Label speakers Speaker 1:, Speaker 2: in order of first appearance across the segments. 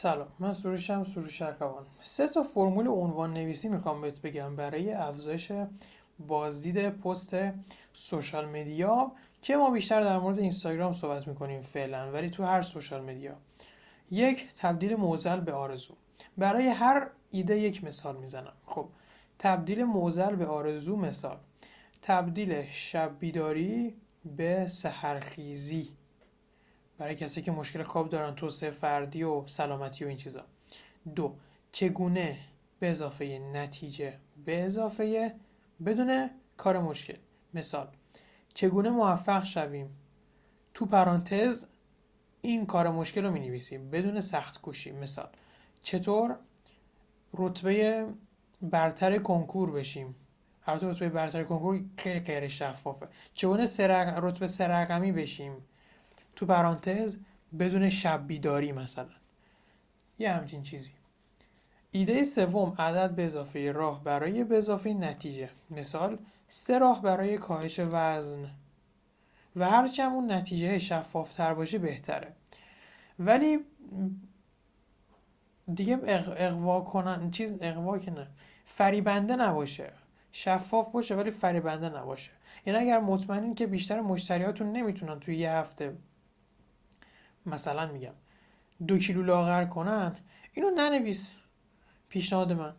Speaker 1: سلام من سروشم سروش ارکوان سه تا فرمول عنوان نویسی می‌خوام بهت بگم برای افزایش بازدید پست سوشال مدیا که ما بیشتر در مورد اینستاگرام صحبت می‌کنیم فعلا ولی تو هر سوشال مدیا. یک تبدیل موزل به آرزو. برای هر ایده یک مثال می‌زنم. خب تبدیل موزل به آرزو مثال. تبدیل شب بیداری به سحرخیزی. برای کسی که مشکل خواب دارن توسعه فردی و سلامتی و این چیزا. دو چگونه به اضافه نتیجه به اضافه بدون کار مشکل. مثال چگونه موفق شویم؟ تو پرانتز این کار مشکل رو می نویسیم بدون سخت کوشی. مثال چطور رتبه برتر کنکور بشیم؟ البته رتبه برتر کنکور خیلی غیر شفافه. چگونه سرق... رتبه سرقمی بشیم؟ تو پرانتز بدون شب بیداری مثلا. یه همچین چیزی. ایده سوم عدد به اضافه راه برای به اضافه نتیجه. مثال سه راه برای کاهش وزن. و هرچه اون نتیجه شفافتر باشه بهتره. ولی دیگه اقوا کنن چیز اقوا که نه. فریبنده نباشه. شفاف باشه ولی فریبنده نباشه. یعنی اگر مطمئنین که بیشتر مشتریاتون نمی‌تونن توی یه هفته مثلا میگم. دو کیلو لاغر کنن اینو ننویس. پیشنهاد من.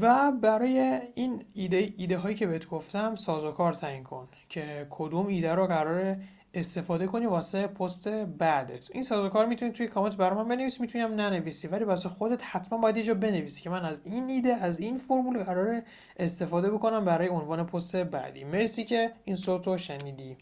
Speaker 1: و برای این ایده ایده هایی که بهت گفتم سازوکار تعیین کن که کدوم ایده رو قرار استفاده کنی واسه پست بعدت. این سازوکار می‌تونی توی کامنت برای من بنویسی می‌تونی ننویسی. ولی واسه خودت حتما باید یه بنویسی که من از این ایده از این فرمول قرار استفاده بکنم برای عنوان پست بعدی. مرسی که این صوت شنیدی.